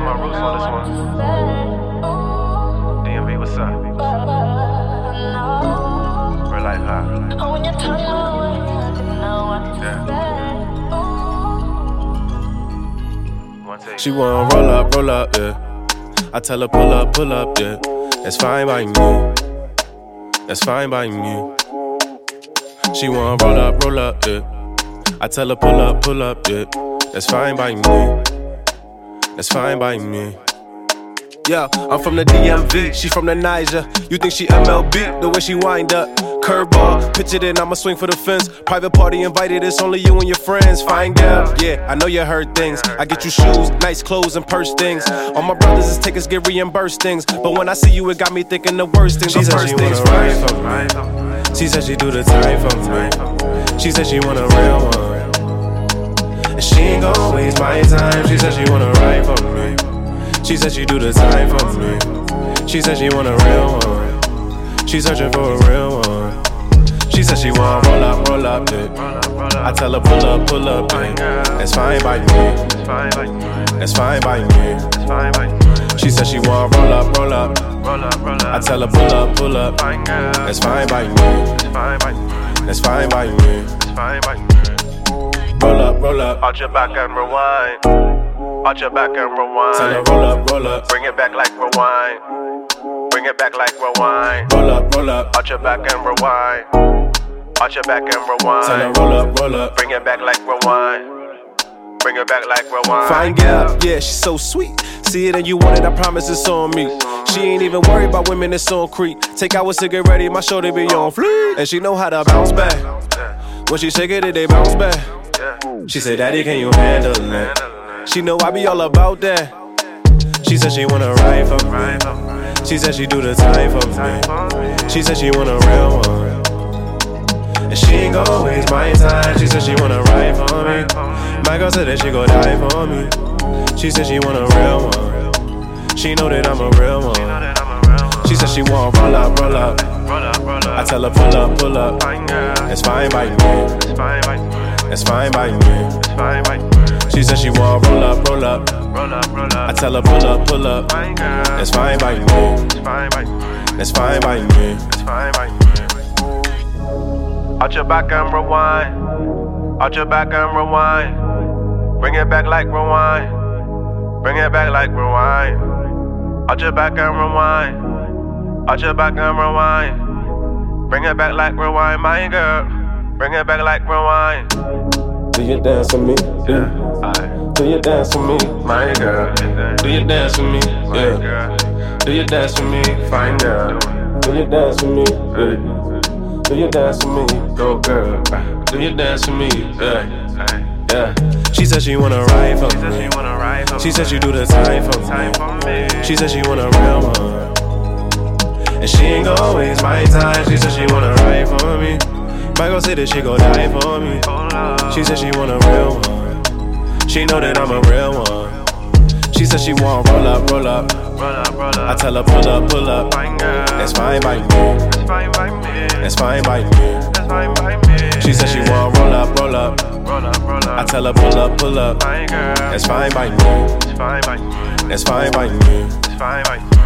to my roots on this one. DMV, what's up? Real life high. She wanna roll up, roll up, yeah. I tell her pull up, pull up, yeah. That's fine by me. That's fine by me. She wanna roll up, roll up, yeah. I tell her pull up, pull up, yeah. That's fine by me. That's fine by me. Yeah, I'm from the DMV, she from the Niger. You think she MLB, the way she wind up. Curveball, pitch it in, I'ma swing for the fence. Private party invited, it's only you and your friends. Fine girl, yeah, I know you heard things. I get you shoes, nice clothes, and purse things. All my brothers is tickets get reimbursed things. But when I see you, it got me thinking the worst things. She said she for me. She said she do the time for me. She said she want a real one. And she ain't gon' waste my time. She said she wanna ride for me. She said she do the time for me. She said she want a real one. She searching for a real one. She said she want roll up, roll up, yeah. I tell her pull up, pull up, me. It's fine by me. It's fine by me. She said she want roll up, roll up. I tell her pull up, pull up. That's fine by me. It's fine by me. That's fine by me. Roll up. Arch your back and rewind. Arch your back and rewind. Tell her roll up, roll up. Bring it back like rewind. Bring it back like rewind. Roll up, roll up. Arch your back and rewind. Arch your back and rewind. Tell her roll up, roll up. Bring it back like rewind. Bring it back like rewind. Fine girl, yeah, she's so sweet. See it and you want it, I promise it's on me. She ain't even worried about women that's on creep. Take out a cigarette, ready, my shoulder be on fleek. And she know how to bounce back. When she shake it, it, they bounce back. She said, Daddy, can you handle it? She know I be all about that. She said she wanna ride for me. She said she do the time for me. She said she want a real one. And she ain't gon' waste my time. She said she wanna ride for me. My girl said that she gon' die for me. She said she want a real one. She know that I'm a real one. She said she want roll up, roll up. Roll up, I tell her pull up, pull up. It's fine by me. It's fine by me. She said she want roll up, roll up. I tell her pull up, pull up. It's fine by me. It's fine by me. Arch your back and rewind. Arch your back and rewind. Bring it back like rewind. Bring it back like rewind. Arch your back and rewind. Arch your back and rewind. Bring it back like rewind, my girl. Bring it back like rewind. Do you dance with me? Yeah. Do you dance with me? My girl. Do you dance with me? Yeah. Do you dance with me? Fine girl. Do you dance with me? Yeah. Do you dance with me? Go girl. Do you dance with me? Yeah. Yeah. She said she wanna ride for me. she wanna ride for She said she do the time for me. for me. She said she want a real one. And she ain't gon' waste my time. She said she wanna ride for me. Girl said that she gon' die for me. She said she want a real one. She know that I'm a real one. She said she want roll up, roll up. I tell her pull up, pull up. That's fine by me. It's fine by me. That's fine by me. She said she want roll up, roll up. I tell her pull up, pull up. That's fine by me. It's fine by me. That's fine by me. It's fine by me.